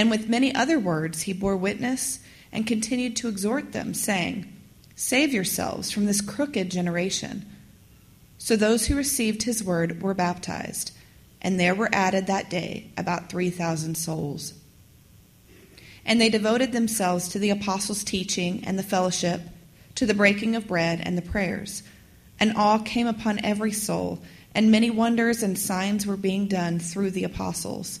And with many other words he bore witness and continued to exhort them, saying, Save yourselves from this crooked generation. So those who received his word were baptized, and there were added that day about 3,000 souls. And they devoted themselves to the apostles' teaching and the fellowship, to the breaking of bread and the prayers. And awe came upon every soul, and many wonders and signs were being done through the apostles.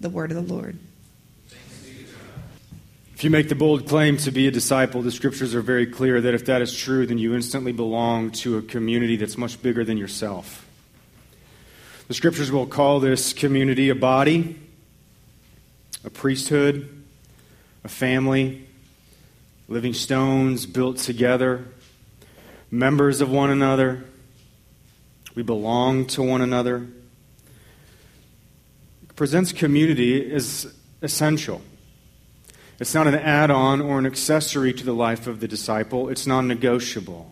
the word of the Lord. If you make the bold claim to be a disciple, the scriptures are very clear that if that is true, then you instantly belong to a community that's much bigger than yourself. The scriptures will call this community a body, a priesthood, a family, living stones built together, members of one another. We belong to one another presents community as essential. It's not an add on or an accessory to the life of the disciple, it's non negotiable.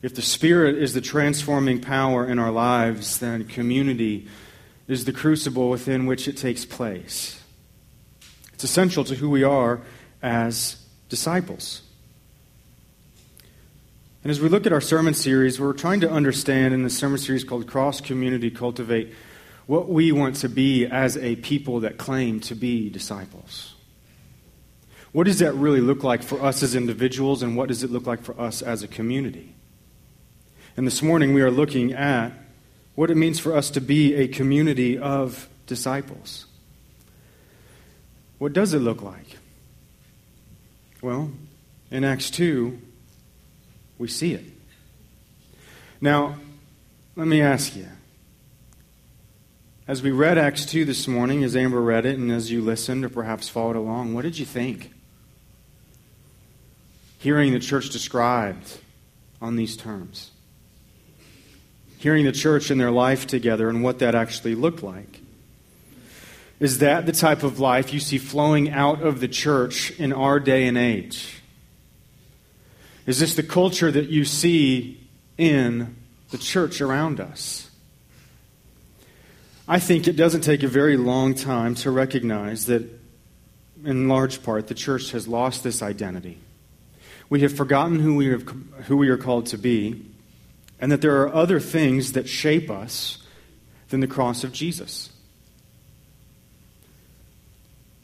If the Spirit is the transforming power in our lives, then community is the crucible within which it takes place. It's essential to who we are as disciples. And as we look at our sermon series, we're trying to understand in the sermon series called Cross Community Cultivate what we want to be as a people that claim to be disciples. What does that really look like for us as individuals, and what does it look like for us as a community? And this morning we are looking at what it means for us to be a community of disciples. What does it look like? Well, in Acts 2, we see it. Now, let me ask you as we read Acts 2 this morning, as Amber read it, and as you listened or perhaps followed along, what did you think? Hearing the church described on these terms. Hearing the church in their life together and what that actually looked like. Is that the type of life you see flowing out of the church in our day and age? Is this the culture that you see in the church around us? I think it doesn't take a very long time to recognize that, in large part, the church has lost this identity. We have forgotten who we, have, who we are called to be, and that there are other things that shape us than the cross of Jesus.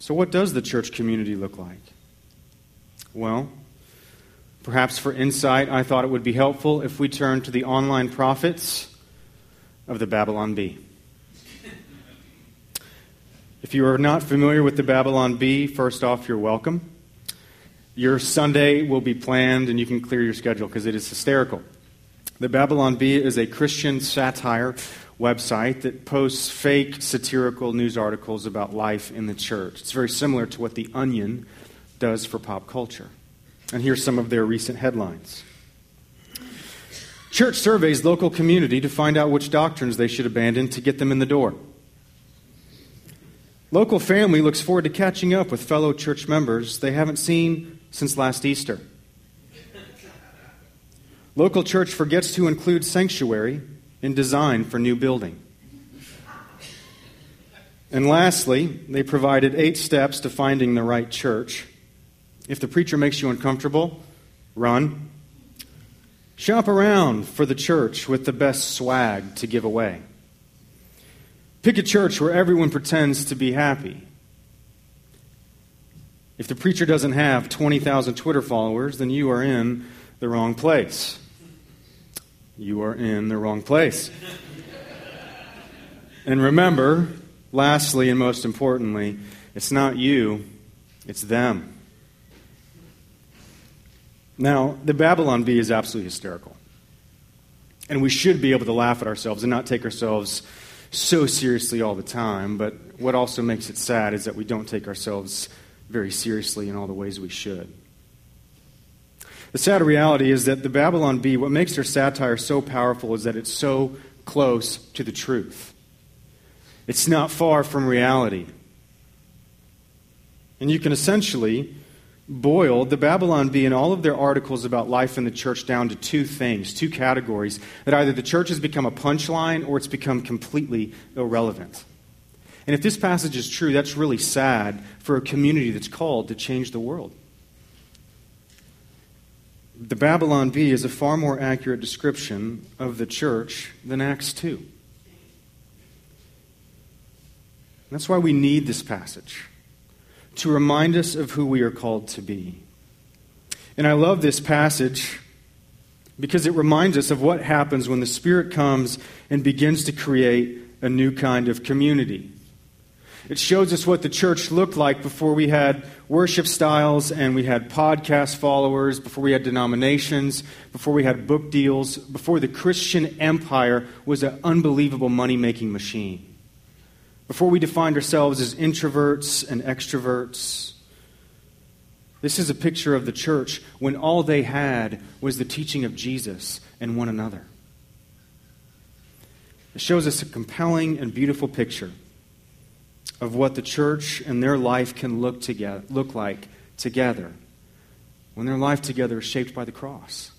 So, what does the church community look like? Well, perhaps for insight, I thought it would be helpful if we turn to the online prophets of the Babylon Bee. If you are not familiar with the Babylon Bee, first off, you're welcome. Your Sunday will be planned and you can clear your schedule because it is hysterical. The Babylon Bee is a Christian satire website that posts fake satirical news articles about life in the church. It's very similar to what The Onion does for pop culture. And here's some of their recent headlines. Church surveys local community to find out which doctrines they should abandon to get them in the door. Local family looks forward to catching up with fellow church members they haven't seen since last Easter. Local church forgets to include sanctuary in design for new building. And lastly, they provided eight steps to finding the right church. If the preacher makes you uncomfortable, run. Shop around for the church with the best swag to give away. Pick a church where everyone pretends to be happy. If the preacher doesn't have 20,000 Twitter followers, then you are in the wrong place. You are in the wrong place. and remember, lastly and most importantly, it's not you, it's them. Now, the Babylon Bee is absolutely hysterical. And we should be able to laugh at ourselves and not take ourselves so seriously all the time. But what also makes it sad is that we don't take ourselves very seriously in all the ways we should. The sad reality is that the Babylon Bee, what makes their satire so powerful is that it's so close to the truth. It's not far from reality. And you can essentially boil the Babylon Bee and all of their articles about life in the church down to two things, two categories that either the church has become a punchline or it's become completely irrelevant. And if this passage is true, that's really sad for a community that's called to change the world. The Babylon Bee is a far more accurate description of the church than Acts 2. That's why we need this passage to remind us of who we are called to be. And I love this passage because it reminds us of what happens when the Spirit comes and begins to create a new kind of community. It shows us what the church looked like before we had worship styles and we had podcast followers, before we had denominations, before we had book deals, before the Christian empire was an unbelievable money making machine. Before we defined ourselves as introverts and extroverts, this is a picture of the church when all they had was the teaching of Jesus and one another. It shows us a compelling and beautiful picture of what the church and their life can look, together, look like together when their life together is shaped by the cross.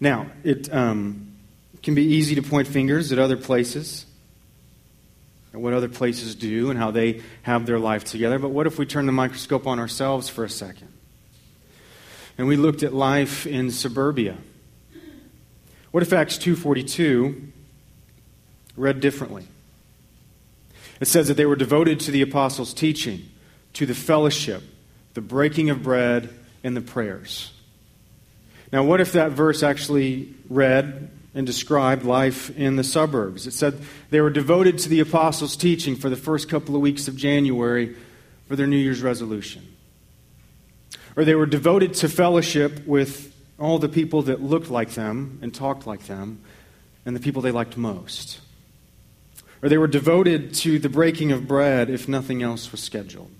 Now, it um, can be easy to point fingers at other places what other places do and how they have their life together. But what if we turn the microscope on ourselves for a second? And we looked at life in suburbia. What if Acts 2:42 read differently? It says that they were devoted to the apostles' teaching, to the fellowship, the breaking of bread, and the prayers. Now, what if that verse actually read and described life in the suburbs. It said they were devoted to the apostles' teaching for the first couple of weeks of January for their New Year's resolution. Or they were devoted to fellowship with all the people that looked like them and talked like them and the people they liked most. Or they were devoted to the breaking of bread if nothing else was scheduled.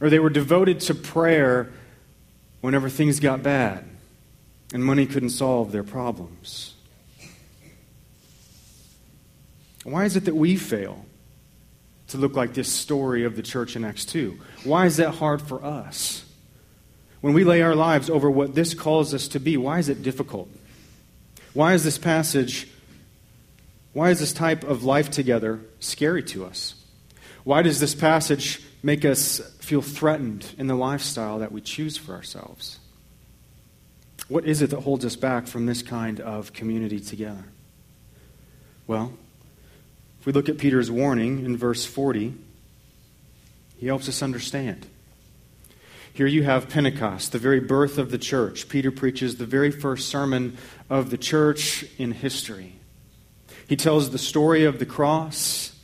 Or they were devoted to prayer whenever things got bad and money couldn't solve their problems. Why is it that we fail to look like this story of the church in Acts 2? Why is that hard for us? When we lay our lives over what this calls us to be, why is it difficult? Why is this passage, why is this type of life together scary to us? Why does this passage make us feel threatened in the lifestyle that we choose for ourselves? What is it that holds us back from this kind of community together? Well, if we look at Peter's warning in verse 40, he helps us understand. Here you have Pentecost, the very birth of the church. Peter preaches the very first sermon of the church in history. He tells the story of the cross.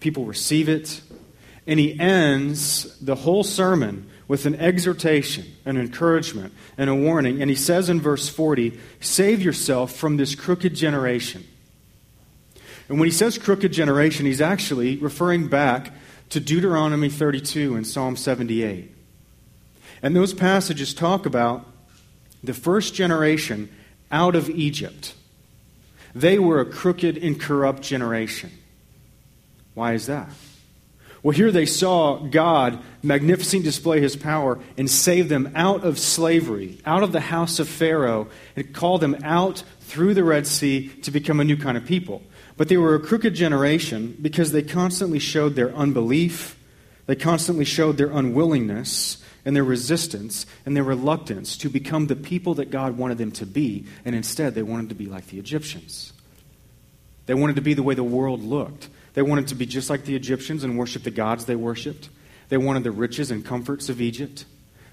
People receive it. And he ends the whole sermon with an exhortation, an encouragement, and a warning. And he says in verse 40 Save yourself from this crooked generation. And when he says crooked generation, he's actually referring back to Deuteronomy 32 and Psalm 78. And those passages talk about the first generation out of Egypt. They were a crooked and corrupt generation. Why is that? Well, here they saw God magnificently display his power and save them out of slavery, out of the house of Pharaoh, and call them out through the Red Sea to become a new kind of people. But they were a crooked generation because they constantly showed their unbelief, they constantly showed their unwillingness and their resistance and their reluctance to become the people that God wanted them to be, and instead they wanted to be like the Egyptians. They wanted to be the way the world looked. They wanted to be just like the Egyptians and worship the gods they worshiped. They wanted the riches and comforts of Egypt.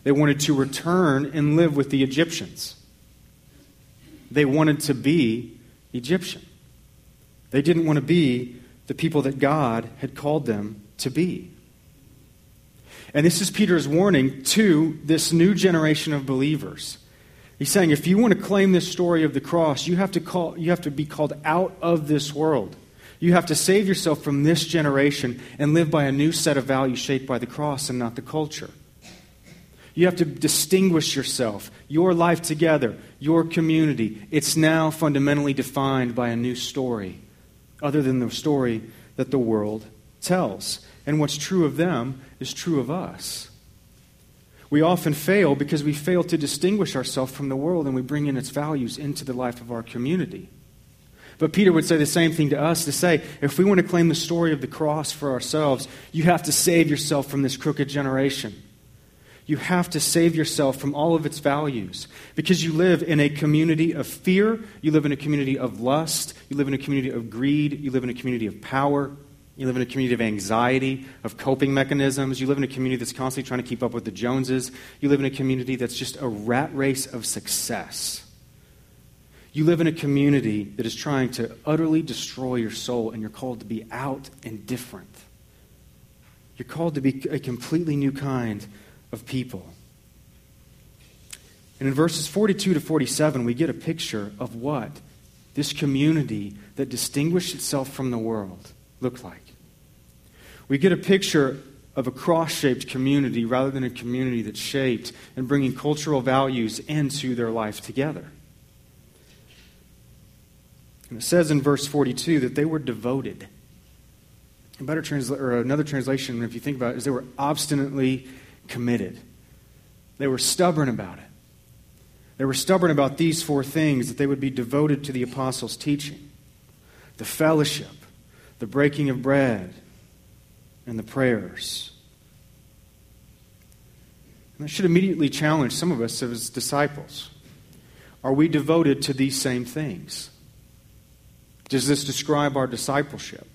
They wanted to return and live with the Egyptians. They wanted to be Egyptian. They didn't want to be the people that God had called them to be. And this is Peter's warning to this new generation of believers. He's saying if you want to claim this story of the cross, you have to, call, you have to be called out of this world. You have to save yourself from this generation and live by a new set of values shaped by the cross and not the culture. You have to distinguish yourself, your life together, your community. It's now fundamentally defined by a new story, other than the story that the world tells. And what's true of them is true of us. We often fail because we fail to distinguish ourselves from the world and we bring in its values into the life of our community. But Peter would say the same thing to us to say, if we want to claim the story of the cross for ourselves, you have to save yourself from this crooked generation. You have to save yourself from all of its values because you live in a community of fear, you live in a community of lust, you live in a community of greed, you live in a community of power, you live in a community of anxiety, of coping mechanisms. You live in a community that's constantly trying to keep up with the Joneses. You live in a community that's just a rat race of success. You live in a community that is trying to utterly destroy your soul, and you're called to be out and different. You're called to be a completely new kind of people. And in verses 42 to 47, we get a picture of what this community that distinguished itself from the world looked like. We get a picture of a cross shaped community rather than a community that's shaped and bringing cultural values into their life together. And it says in verse 42 that they were devoted. A better transla- or another translation, if you think about it, is they were obstinately committed. They were stubborn about it. They were stubborn about these four things that they would be devoted to the apostles' teaching the fellowship, the breaking of bread, and the prayers. And that should immediately challenge some of us as disciples. Are we devoted to these same things? Does this describe our discipleship?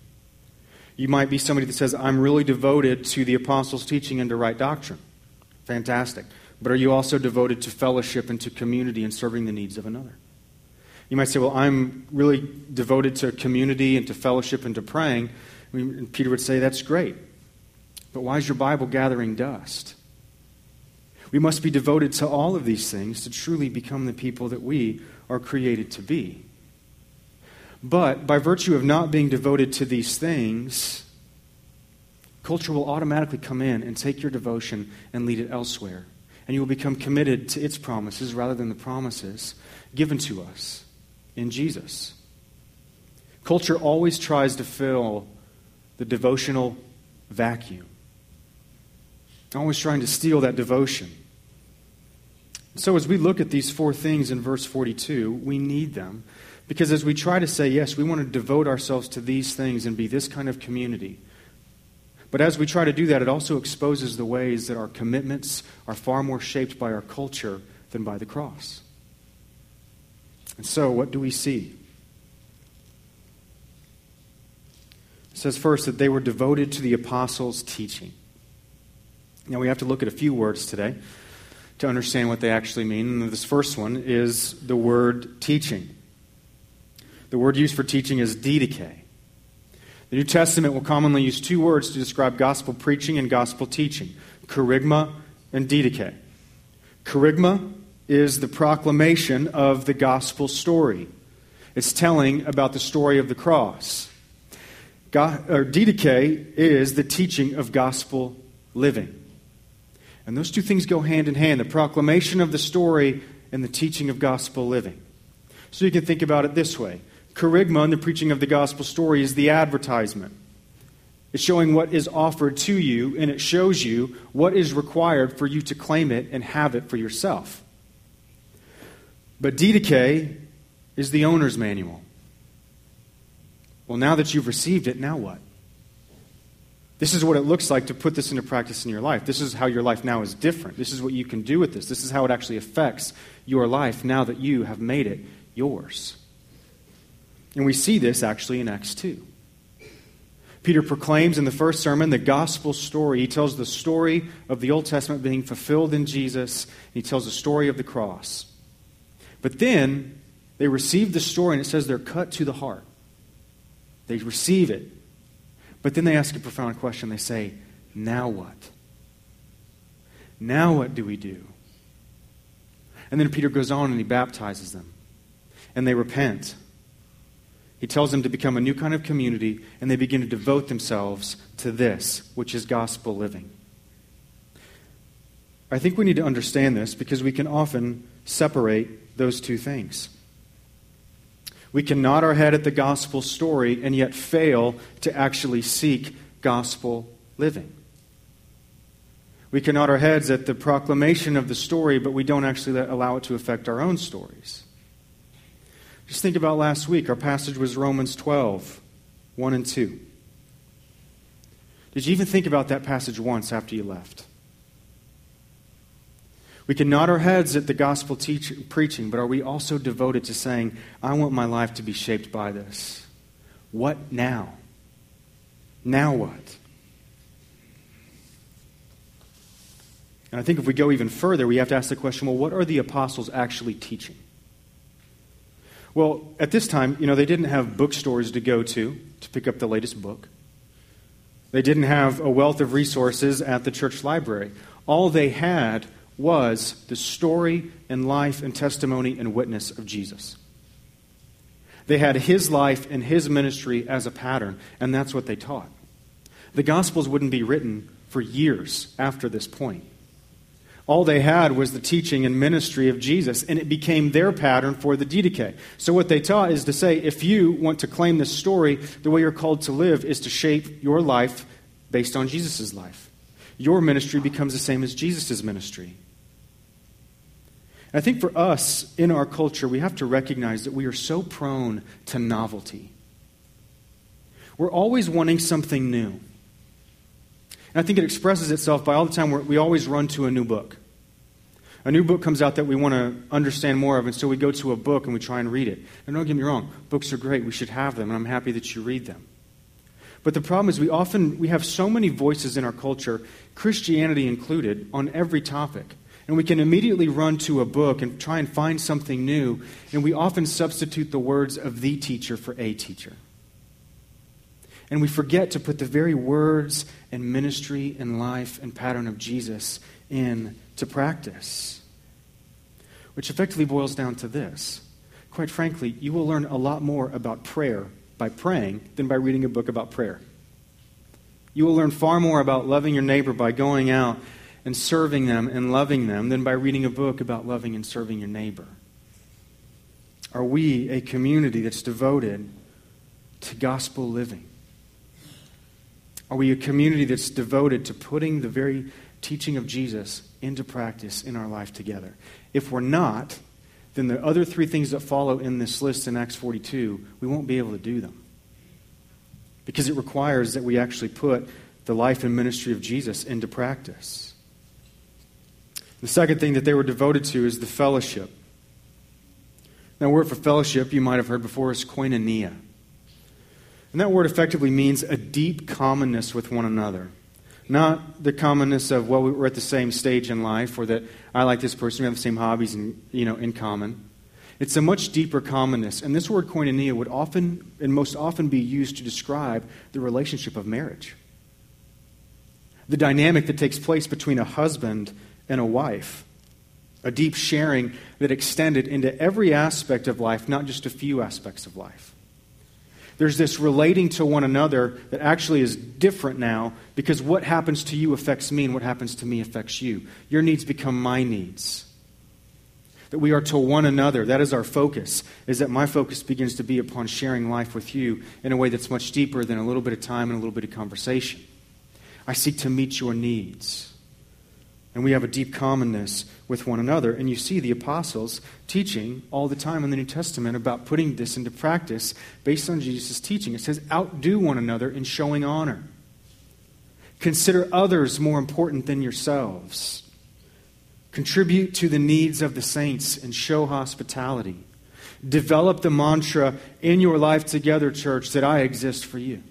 You might be somebody that says, I'm really devoted to the apostles' teaching and to right doctrine. Fantastic. But are you also devoted to fellowship and to community and serving the needs of another? You might say, Well, I'm really devoted to community and to fellowship and to praying. And Peter would say, That's great. But why is your Bible gathering dust? We must be devoted to all of these things to truly become the people that we are created to be. But by virtue of not being devoted to these things, culture will automatically come in and take your devotion and lead it elsewhere. And you will become committed to its promises rather than the promises given to us in Jesus. Culture always tries to fill the devotional vacuum, always trying to steal that devotion. So, as we look at these four things in verse 42, we need them because as we try to say, yes, we want to devote ourselves to these things and be this kind of community, but as we try to do that, it also exposes the ways that our commitments are far more shaped by our culture than by the cross. And so, what do we see? It says first that they were devoted to the apostles' teaching. Now, we have to look at a few words today to understand what they actually mean. And this first one is the word teaching. The word used for teaching is didache. The New Testament will commonly use two words to describe gospel preaching and gospel teaching kerygma and didache. Kerygma is the proclamation of the gospel story, it's telling about the story of the cross. Or didache is the teaching of gospel living. And those two things go hand in hand the proclamation of the story and the teaching of gospel living. So you can think about it this way Kerygma in the preaching of the gospel story is the advertisement. It's showing what is offered to you, and it shows you what is required for you to claim it and have it for yourself. But didache is the owner's manual. Well, now that you've received it, now what? This is what it looks like to put this into practice in your life. This is how your life now is different. This is what you can do with this. This is how it actually affects your life now that you have made it yours. And we see this actually in Acts 2. Peter proclaims in the first sermon the gospel story. He tells the story of the Old Testament being fulfilled in Jesus. He tells the story of the cross. But then they receive the story, and it says they're cut to the heart. They receive it. But then they ask a profound question. They say, Now what? Now what do we do? And then Peter goes on and he baptizes them. And they repent. He tells them to become a new kind of community, and they begin to devote themselves to this, which is gospel living. I think we need to understand this because we can often separate those two things. We can nod our head at the gospel story and yet fail to actually seek gospel living. We can nod our heads at the proclamation of the story, but we don't actually allow it to affect our own stories. Just think about last week. Our passage was Romans 12, 1 and 2. Did you even think about that passage once after you left? We can nod our heads at the gospel teach, preaching, but are we also devoted to saying, I want my life to be shaped by this? What now? Now what? And I think if we go even further, we have to ask the question well, what are the apostles actually teaching? Well, at this time, you know, they didn't have bookstores to go to to pick up the latest book. They didn't have a wealth of resources at the church library. All they had was the story and life and testimony and witness of Jesus. They had his life and his ministry as a pattern, and that's what they taught. The Gospels wouldn't be written for years after this point. All they had was the teaching and ministry of Jesus, and it became their pattern for the Didache. So, what they taught is to say if you want to claim this story, the way you're called to live is to shape your life based on Jesus' life. Your ministry becomes the same as Jesus' ministry. I think for us in our culture, we have to recognize that we are so prone to novelty. We're always wanting something new. And I think it expresses itself by all the time we always run to a new book. A new book comes out that we want to understand more of, and so we go to a book and we try and read it. And don't get me wrong, books are great. We should have them, and I'm happy that you read them. But the problem is we often we have so many voices in our culture, Christianity included, on every topic. And we can immediately run to a book and try and find something new, and we often substitute the words of the teacher for a teacher. And we forget to put the very words and ministry and life and pattern of Jesus in to practice. Which effectively boils down to this. Quite frankly, you will learn a lot more about prayer by praying than by reading a book about prayer. You will learn far more about loving your neighbor by going out and serving them and loving them than by reading a book about loving and serving your neighbor. Are we a community that's devoted to gospel living? Are we a community that's devoted to putting the very teaching of Jesus into practice in our life together. If we're not, then the other three things that follow in this list in Acts 42, we won't be able to do them. Because it requires that we actually put the life and ministry of Jesus into practice. The second thing that they were devoted to is the fellowship. Now, word for fellowship, you might have heard before, is koinonia. And that word effectively means a deep commonness with one another. Not the commonness of, well, we're at the same stage in life, or that I like this person, we have the same hobbies and, you know, in common. It's a much deeper commonness. And this word koinonia would often and most often be used to describe the relationship of marriage. The dynamic that takes place between a husband and a wife. A deep sharing that extended into every aspect of life, not just a few aspects of life. There's this relating to one another that actually is different now because what happens to you affects me and what happens to me affects you. Your needs become my needs. That we are to one another. That is our focus, is that my focus begins to be upon sharing life with you in a way that's much deeper than a little bit of time and a little bit of conversation. I seek to meet your needs. And we have a deep commonness with one another. And you see the apostles teaching all the time in the New Testament about putting this into practice based on Jesus' teaching. It says, outdo one another in showing honor. Consider others more important than yourselves. Contribute to the needs of the saints and show hospitality. Develop the mantra in your life together, church, that I exist for you.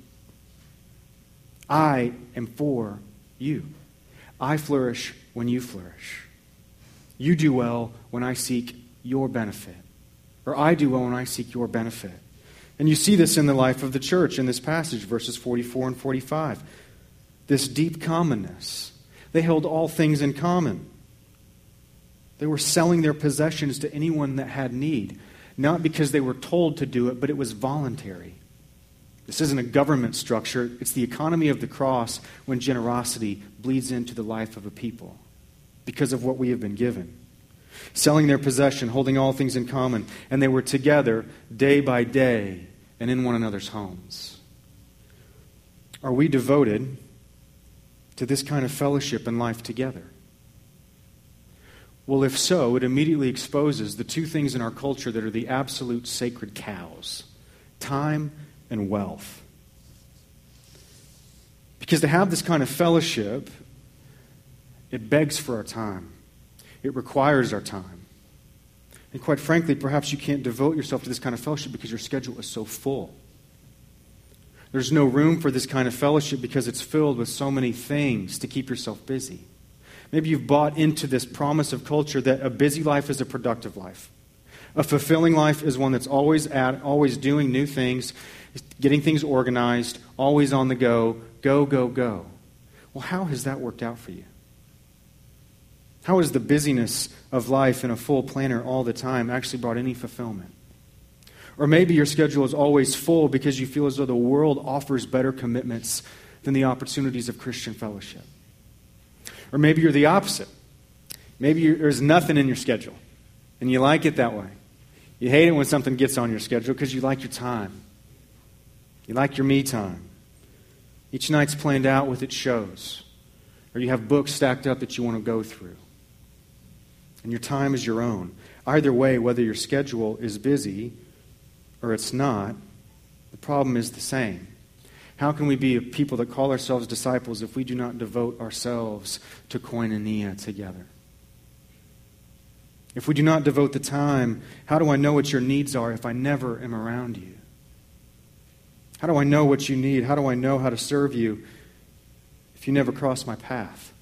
I am for you. I flourish when you flourish. You do well when I seek your benefit. Or I do well when I seek your benefit. And you see this in the life of the church in this passage, verses 44 and 45. This deep commonness. They held all things in common. They were selling their possessions to anyone that had need, not because they were told to do it, but it was voluntary. This isn't a government structure, it's the economy of the cross when generosity bleeds into the life of a people because of what we have been given. Selling their possession, holding all things in common, and they were together day by day and in one another's homes. Are we devoted to this kind of fellowship and life together? Well, if so, it immediately exposes the two things in our culture that are the absolute sacred cows time and wealth. Because to have this kind of fellowship, it begs for our time, it requires our time. And quite frankly, perhaps you can't devote yourself to this kind of fellowship because your schedule is so full. There's no room for this kind of fellowship because it's filled with so many things to keep yourself busy. Maybe you've bought into this promise of culture that a busy life is a productive life. A fulfilling life is one that's always at, always doing new things, getting things organized, always on the go, go, go, go. Well, how has that worked out for you? How has the busyness of life in a full planner all the time actually brought any fulfillment? Or maybe your schedule is always full because you feel as though the world offers better commitments than the opportunities of Christian fellowship. Or maybe you're the opposite. Maybe there's nothing in your schedule, and you like it that way. You hate it when something gets on your schedule because you like your time. You like your me time. Each night's planned out with its shows. Or you have books stacked up that you want to go through. And your time is your own. Either way, whether your schedule is busy or it's not, the problem is the same. How can we be a people that call ourselves disciples if we do not devote ourselves to koinonia together? If we do not devote the time, how do I know what your needs are if I never am around you? How do I know what you need? How do I know how to serve you if you never cross my path?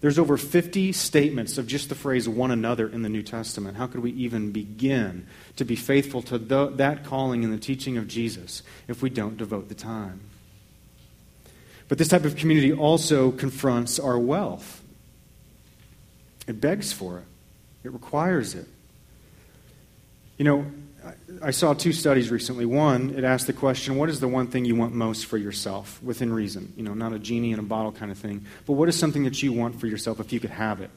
There's over 50 statements of just the phrase one another in the New Testament. How could we even begin to be faithful to the, that calling and the teaching of Jesus if we don't devote the time? But this type of community also confronts our wealth. It begs for it, it requires it. You know, I saw two studies recently. One, it asked the question, what is the one thing you want most for yourself within reason? You know, not a genie in a bottle kind of thing, but what is something that you want for yourself if you could have it?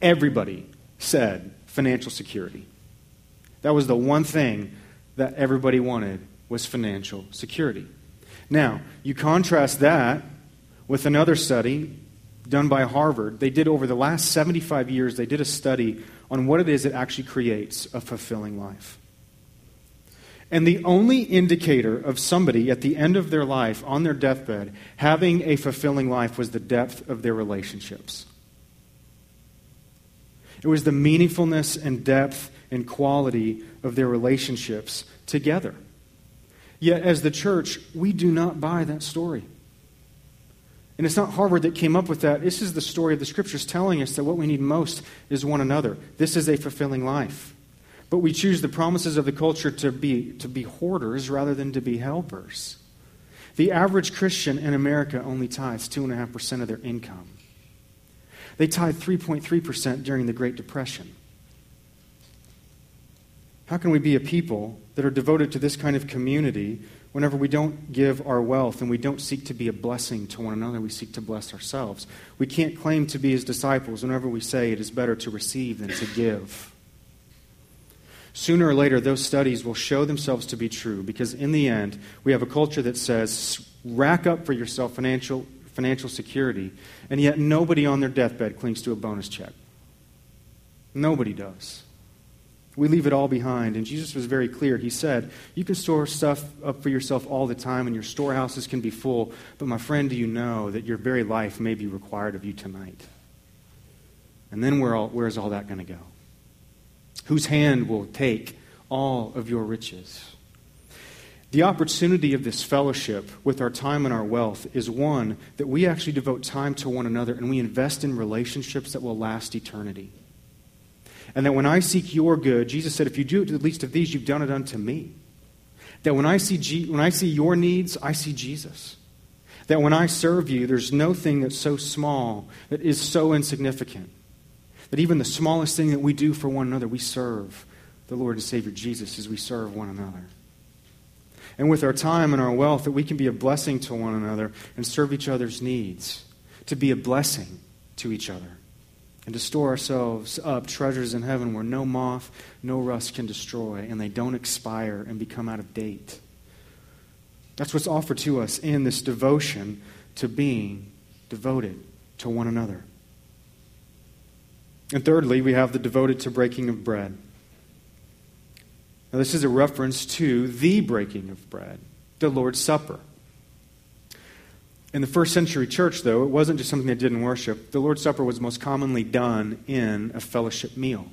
Everybody said financial security. That was the one thing that everybody wanted was financial security. Now, you contrast that with another study done by Harvard. They did over the last 75 years, they did a study on what it is that actually creates a fulfilling life. And the only indicator of somebody at the end of their life, on their deathbed, having a fulfilling life was the depth of their relationships. It was the meaningfulness and depth and quality of their relationships together. Yet, as the church, we do not buy that story. And it's not Harvard that came up with that. This is the story of the scriptures telling us that what we need most is one another. This is a fulfilling life. But we choose the promises of the culture to be, to be hoarders rather than to be helpers. The average Christian in America only tithes 2.5% of their income. They tithe 3.3% during the Great Depression. How can we be a people that are devoted to this kind of community whenever we don't give our wealth and we don't seek to be a blessing to one another? We seek to bless ourselves. We can't claim to be his disciples whenever we say it is better to receive than to give. Sooner or later, those studies will show themselves to be true because, in the end, we have a culture that says, rack up for yourself financial, financial security, and yet nobody on their deathbed clings to a bonus check. Nobody does. We leave it all behind. And Jesus was very clear. He said, You can store stuff up for yourself all the time, and your storehouses can be full, but my friend, do you know that your very life may be required of you tonight? And then where all, where's all that going to go? Whose hand will take all of your riches. The opportunity of this fellowship with our time and our wealth is one that we actually devote time to one another and we invest in relationships that will last eternity. And that when I seek your good, Jesus said, if you do it to the least of these, you've done it unto me. That when I see, G- when I see your needs, I see Jesus. That when I serve you, there's no thing that's so small that is so insignificant. That even the smallest thing that we do for one another, we serve the Lord and Savior Jesus as we serve one another and with our time and our wealth that we can be a blessing to one another and serve each other's needs, to be a blessing to each other, and to store ourselves up treasures in heaven where no moth, no rust can destroy, and they don't expire and become out of date. That's what's offered to us in this devotion to being devoted to one another. And thirdly, we have the devoted to breaking of bread. Now, this is a reference to the breaking of bread, the Lord's Supper. In the first century church, though, it wasn't just something they did in worship. The Lord's Supper was most commonly done in a fellowship meal.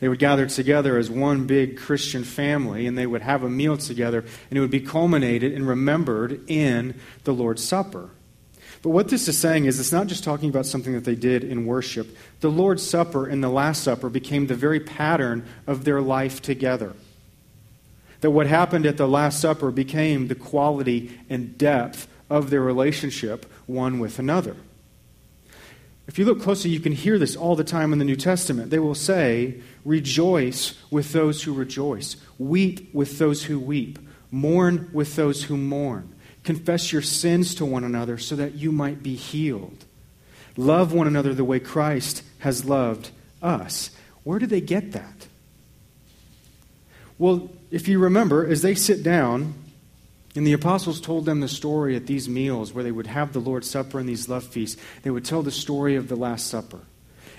They would gather together as one big Christian family, and they would have a meal together, and it would be culminated and remembered in the Lord's Supper. But what this is saying is it's not just talking about something that they did in worship. The Lord's Supper and the Last Supper became the very pattern of their life together. That what happened at the Last Supper became the quality and depth of their relationship one with another. If you look closely, you can hear this all the time in the New Testament. They will say, Rejoice with those who rejoice, weep with those who weep, mourn with those who mourn. Confess your sins to one another so that you might be healed. Love one another the way Christ has loved us. Where did they get that? Well, if you remember, as they sit down, and the apostles told them the story at these meals where they would have the Lord's Supper and these love feasts, they would tell the story of the Last Supper.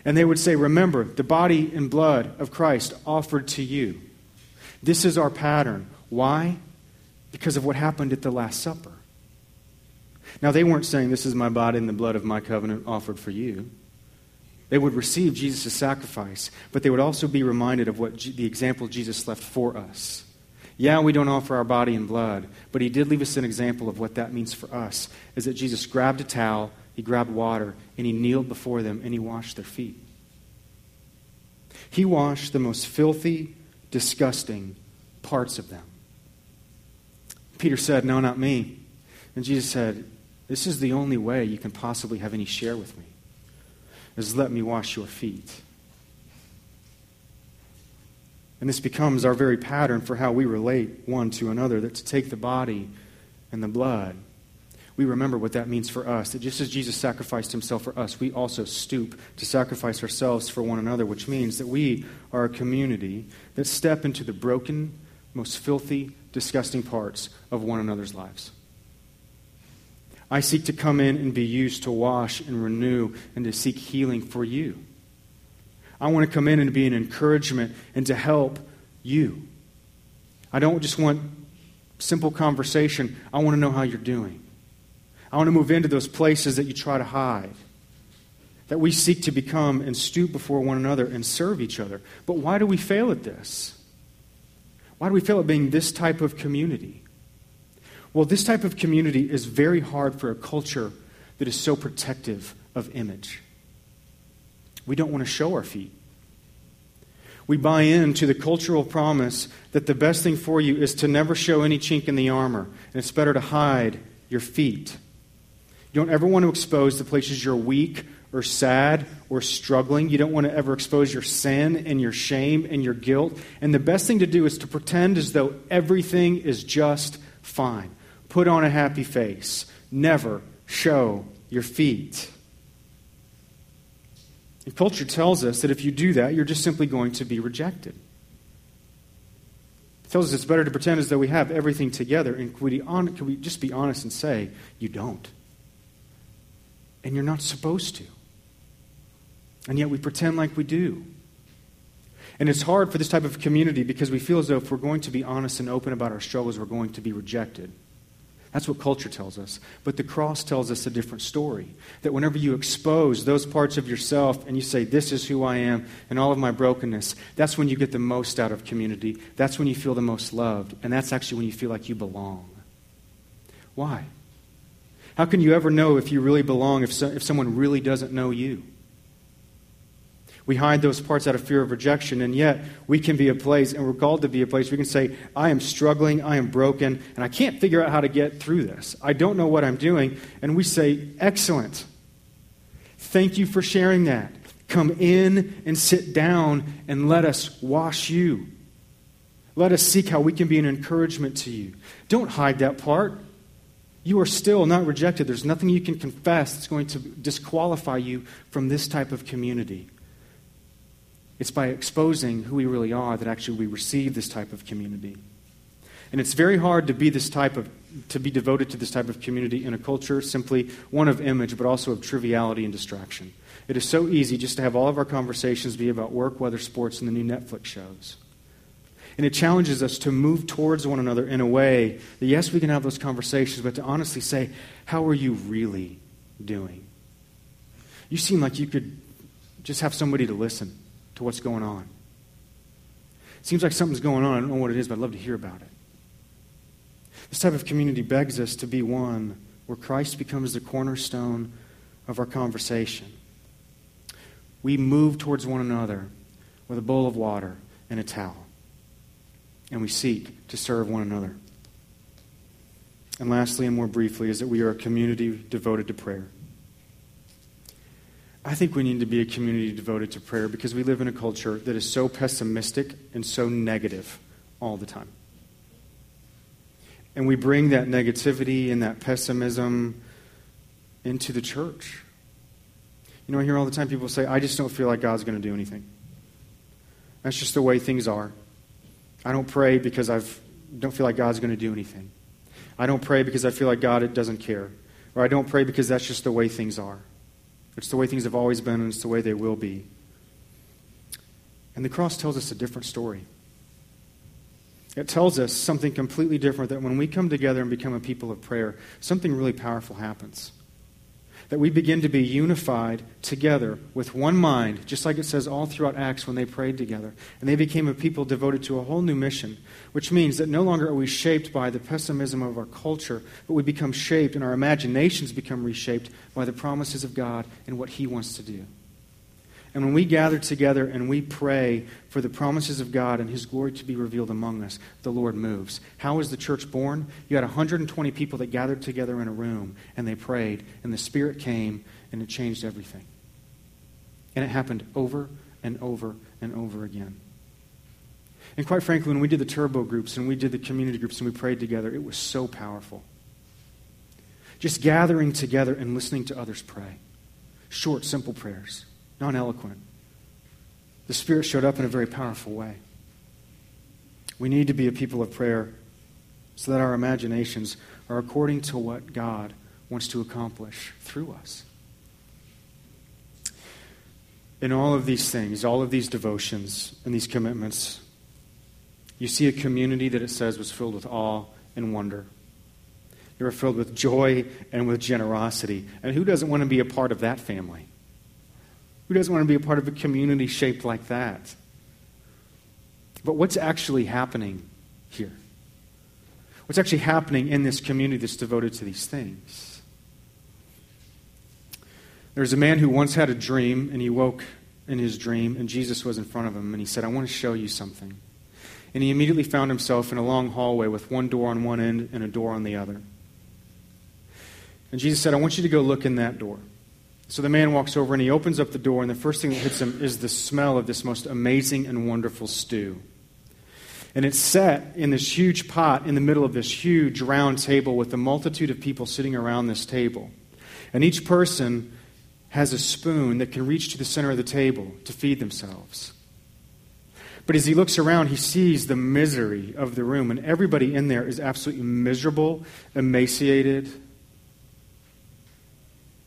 And they would say, Remember, the body and blood of Christ offered to you. This is our pattern. Why? Because of what happened at the Last Supper. Now, they weren't saying, This is my body and the blood of my covenant offered for you. They would receive Jesus' sacrifice, but they would also be reminded of what the example Jesus left for us. Yeah, we don't offer our body and blood, but he did leave us an example of what that means for us is that Jesus grabbed a towel, he grabbed water, and he kneeled before them and he washed their feet. He washed the most filthy, disgusting parts of them. Peter said, No, not me. And Jesus said, This is the only way you can possibly have any share with me, is let me wash your feet. And this becomes our very pattern for how we relate one to another that to take the body and the blood, we remember what that means for us. That just as Jesus sacrificed himself for us, we also stoop to sacrifice ourselves for one another, which means that we are a community that step into the broken, most filthy, disgusting parts of one another's lives. I seek to come in and be used to wash and renew and to seek healing for you. I want to come in and be an encouragement and to help you. I don't just want simple conversation. I want to know how you're doing. I want to move into those places that you try to hide. That we seek to become and stoop before one another and serve each other. But why do we fail at this? Why do we fail at being this type of community? Well, this type of community is very hard for a culture that is so protective of image. We don't want to show our feet. We buy into the cultural promise that the best thing for you is to never show any chink in the armor, and it's better to hide your feet. You don't ever want to expose the places you're weak or sad or struggling. You don't want to ever expose your sin and your shame and your guilt. And the best thing to do is to pretend as though everything is just fine. Put on a happy face. Never show your feet. And culture tells us that if you do that, you're just simply going to be rejected. It tells us it's better to pretend as though we have everything together. And could we, on, could we just be honest and say, you don't? And you're not supposed to. And yet we pretend like we do. And it's hard for this type of community because we feel as though if we're going to be honest and open about our struggles, we're going to be rejected. That's what culture tells us. But the cross tells us a different story. That whenever you expose those parts of yourself and you say, This is who I am and all of my brokenness, that's when you get the most out of community. That's when you feel the most loved. And that's actually when you feel like you belong. Why? How can you ever know if you really belong if, so, if someone really doesn't know you? We hide those parts out of fear of rejection, and yet we can be a place, and we're called to be a place we can say, I am struggling, I am broken, and I can't figure out how to get through this. I don't know what I'm doing. And we say, Excellent. Thank you for sharing that. Come in and sit down and let us wash you. Let us seek how we can be an encouragement to you. Don't hide that part. You are still not rejected. There's nothing you can confess that's going to disqualify you from this type of community. It's by exposing who we really are that actually we receive this type of community. And it's very hard to be this type of to be devoted to this type of community in a culture simply one of image but also of triviality and distraction. It is so easy just to have all of our conversations be about work, weather, sports, and the new Netflix shows. And it challenges us to move towards one another in a way that, yes, we can have those conversations, but to honestly say, how are you really doing? You seem like you could just have somebody to listen to what's going on. Seems like something's going on. I don't know what it is, but I'd love to hear about it. This type of community begs us to be one where Christ becomes the cornerstone of our conversation. We move towards one another with a bowl of water and a towel, and we seek to serve one another. And lastly, and more briefly, is that we are a community devoted to prayer. I think we need to be a community devoted to prayer because we live in a culture that is so pessimistic and so negative all the time. And we bring that negativity and that pessimism into the church. You know, I hear all the time people say, I just don't feel like God's going to do anything. That's just the way things are. I don't pray because I don't feel like God's going to do anything. I don't pray because I feel like God doesn't care. Or I don't pray because that's just the way things are. It's the way things have always been, and it's the way they will be. And the cross tells us a different story. It tells us something completely different that when we come together and become a people of prayer, something really powerful happens that we begin to be unified together with one mind, just like it says all throughout Acts when they prayed together. And they became a people devoted to a whole new mission, which means that no longer are we shaped by the pessimism of our culture, but we become shaped and our imaginations become reshaped by the promises of God and what He wants to do. And when we gather together and we pray for the promises of God and His glory to be revealed among us, the Lord moves. How was the church born? You had 120 people that gathered together in a room and they prayed, and the Spirit came and it changed everything. And it happened over and over and over again. And quite frankly, when we did the turbo groups and we did the community groups and we prayed together, it was so powerful. Just gathering together and listening to others pray. Short, simple prayers non eloquent. The Spirit showed up in a very powerful way. We need to be a people of prayer so that our imaginations are according to what God wants to accomplish through us. In all of these things, all of these devotions and these commitments, you see a community that it says was filled with awe and wonder. They were filled with joy and with generosity. And who doesn't want to be a part of that family? Who doesn't want to be a part of a community shaped like that? But what's actually happening here? What's actually happening in this community that's devoted to these things? There's a man who once had a dream, and he woke in his dream, and Jesus was in front of him, and he said, I want to show you something. And he immediately found himself in a long hallway with one door on one end and a door on the other. And Jesus said, I want you to go look in that door. So the man walks over and he opens up the door, and the first thing that hits him is the smell of this most amazing and wonderful stew. And it's set in this huge pot in the middle of this huge round table with a multitude of people sitting around this table. And each person has a spoon that can reach to the center of the table to feed themselves. But as he looks around, he sees the misery of the room, and everybody in there is absolutely miserable, emaciated,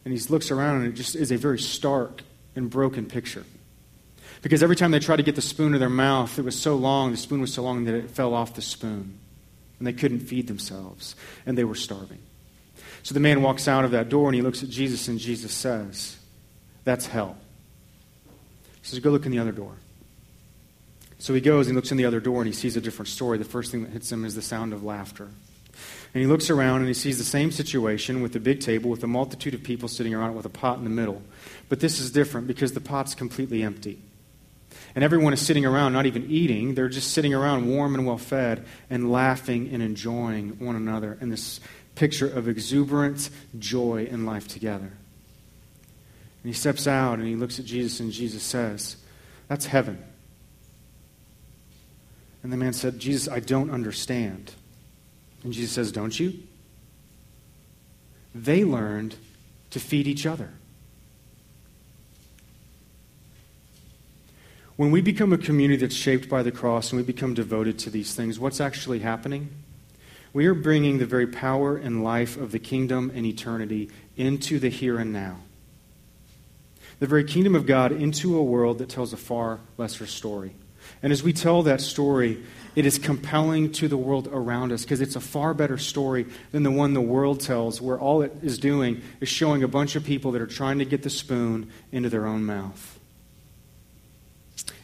and he looks around and it just is a very stark and broken picture. Because every time they tried to get the spoon to their mouth, it was so long, the spoon was so long that it fell off the spoon. and they couldn't feed themselves, and they were starving. So the man walks out of that door and he looks at Jesus, and Jesus says, That's hell. He says, Go look in the other door. So he goes and looks in the other door and he sees a different story. The first thing that hits him is the sound of laughter. And he looks around and he sees the same situation with a big table with a multitude of people sitting around it with a pot in the middle. But this is different because the pot's completely empty. And everyone is sitting around, not even eating. They're just sitting around, warm and well fed, and laughing and enjoying one another in this picture of exuberant joy in life together. And he steps out and he looks at Jesus, and Jesus says, That's heaven. And the man said, Jesus, I don't understand. And Jesus says, Don't you? They learned to feed each other. When we become a community that's shaped by the cross and we become devoted to these things, what's actually happening? We are bringing the very power and life of the kingdom and eternity into the here and now. The very kingdom of God into a world that tells a far lesser story. And as we tell that story, it is compelling to the world around us because it's a far better story than the one the world tells, where all it is doing is showing a bunch of people that are trying to get the spoon into their own mouth.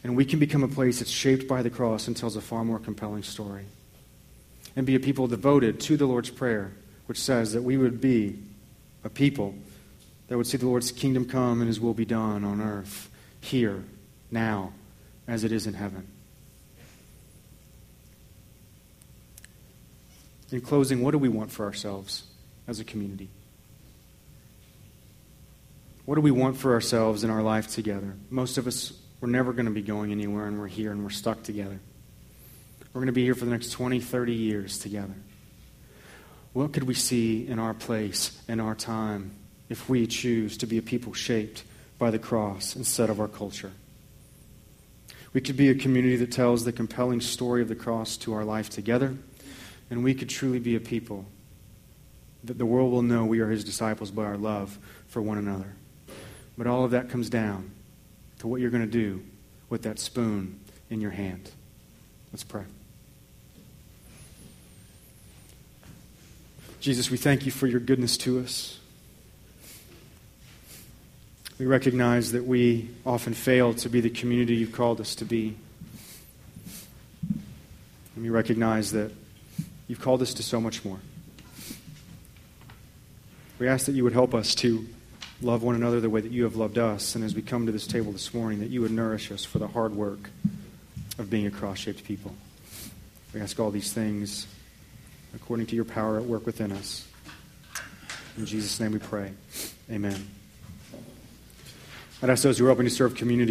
And we can become a place that's shaped by the cross and tells a far more compelling story. And be a people devoted to the Lord's Prayer, which says that we would be a people that would see the Lord's kingdom come and his will be done on earth, here, now, as it is in heaven. In closing, what do we want for ourselves as a community? What do we want for ourselves in our life together? Most of us we're never going to be going anywhere, and we're here and we're stuck together. We're going to be here for the next 20, 30 years together. What could we see in our place, in our time, if we choose to be a people shaped by the cross instead of our culture? We could be a community that tells the compelling story of the cross to our life together, and we could truly be a people that the world will know we are his disciples by our love for one another. But all of that comes down to what you're going to do with that spoon in your hand. Let's pray. Jesus, we thank you for your goodness to us. We recognize that we often fail to be the community you've called us to be. And we recognize that you've called us to so much more. We ask that you would help us to love one another the way that you have loved us. And as we come to this table this morning, that you would nourish us for the hard work of being a cross shaped people. We ask all these things according to your power at work within us. In Jesus' name we pray. Amen. I'd ask those who are open to serve community.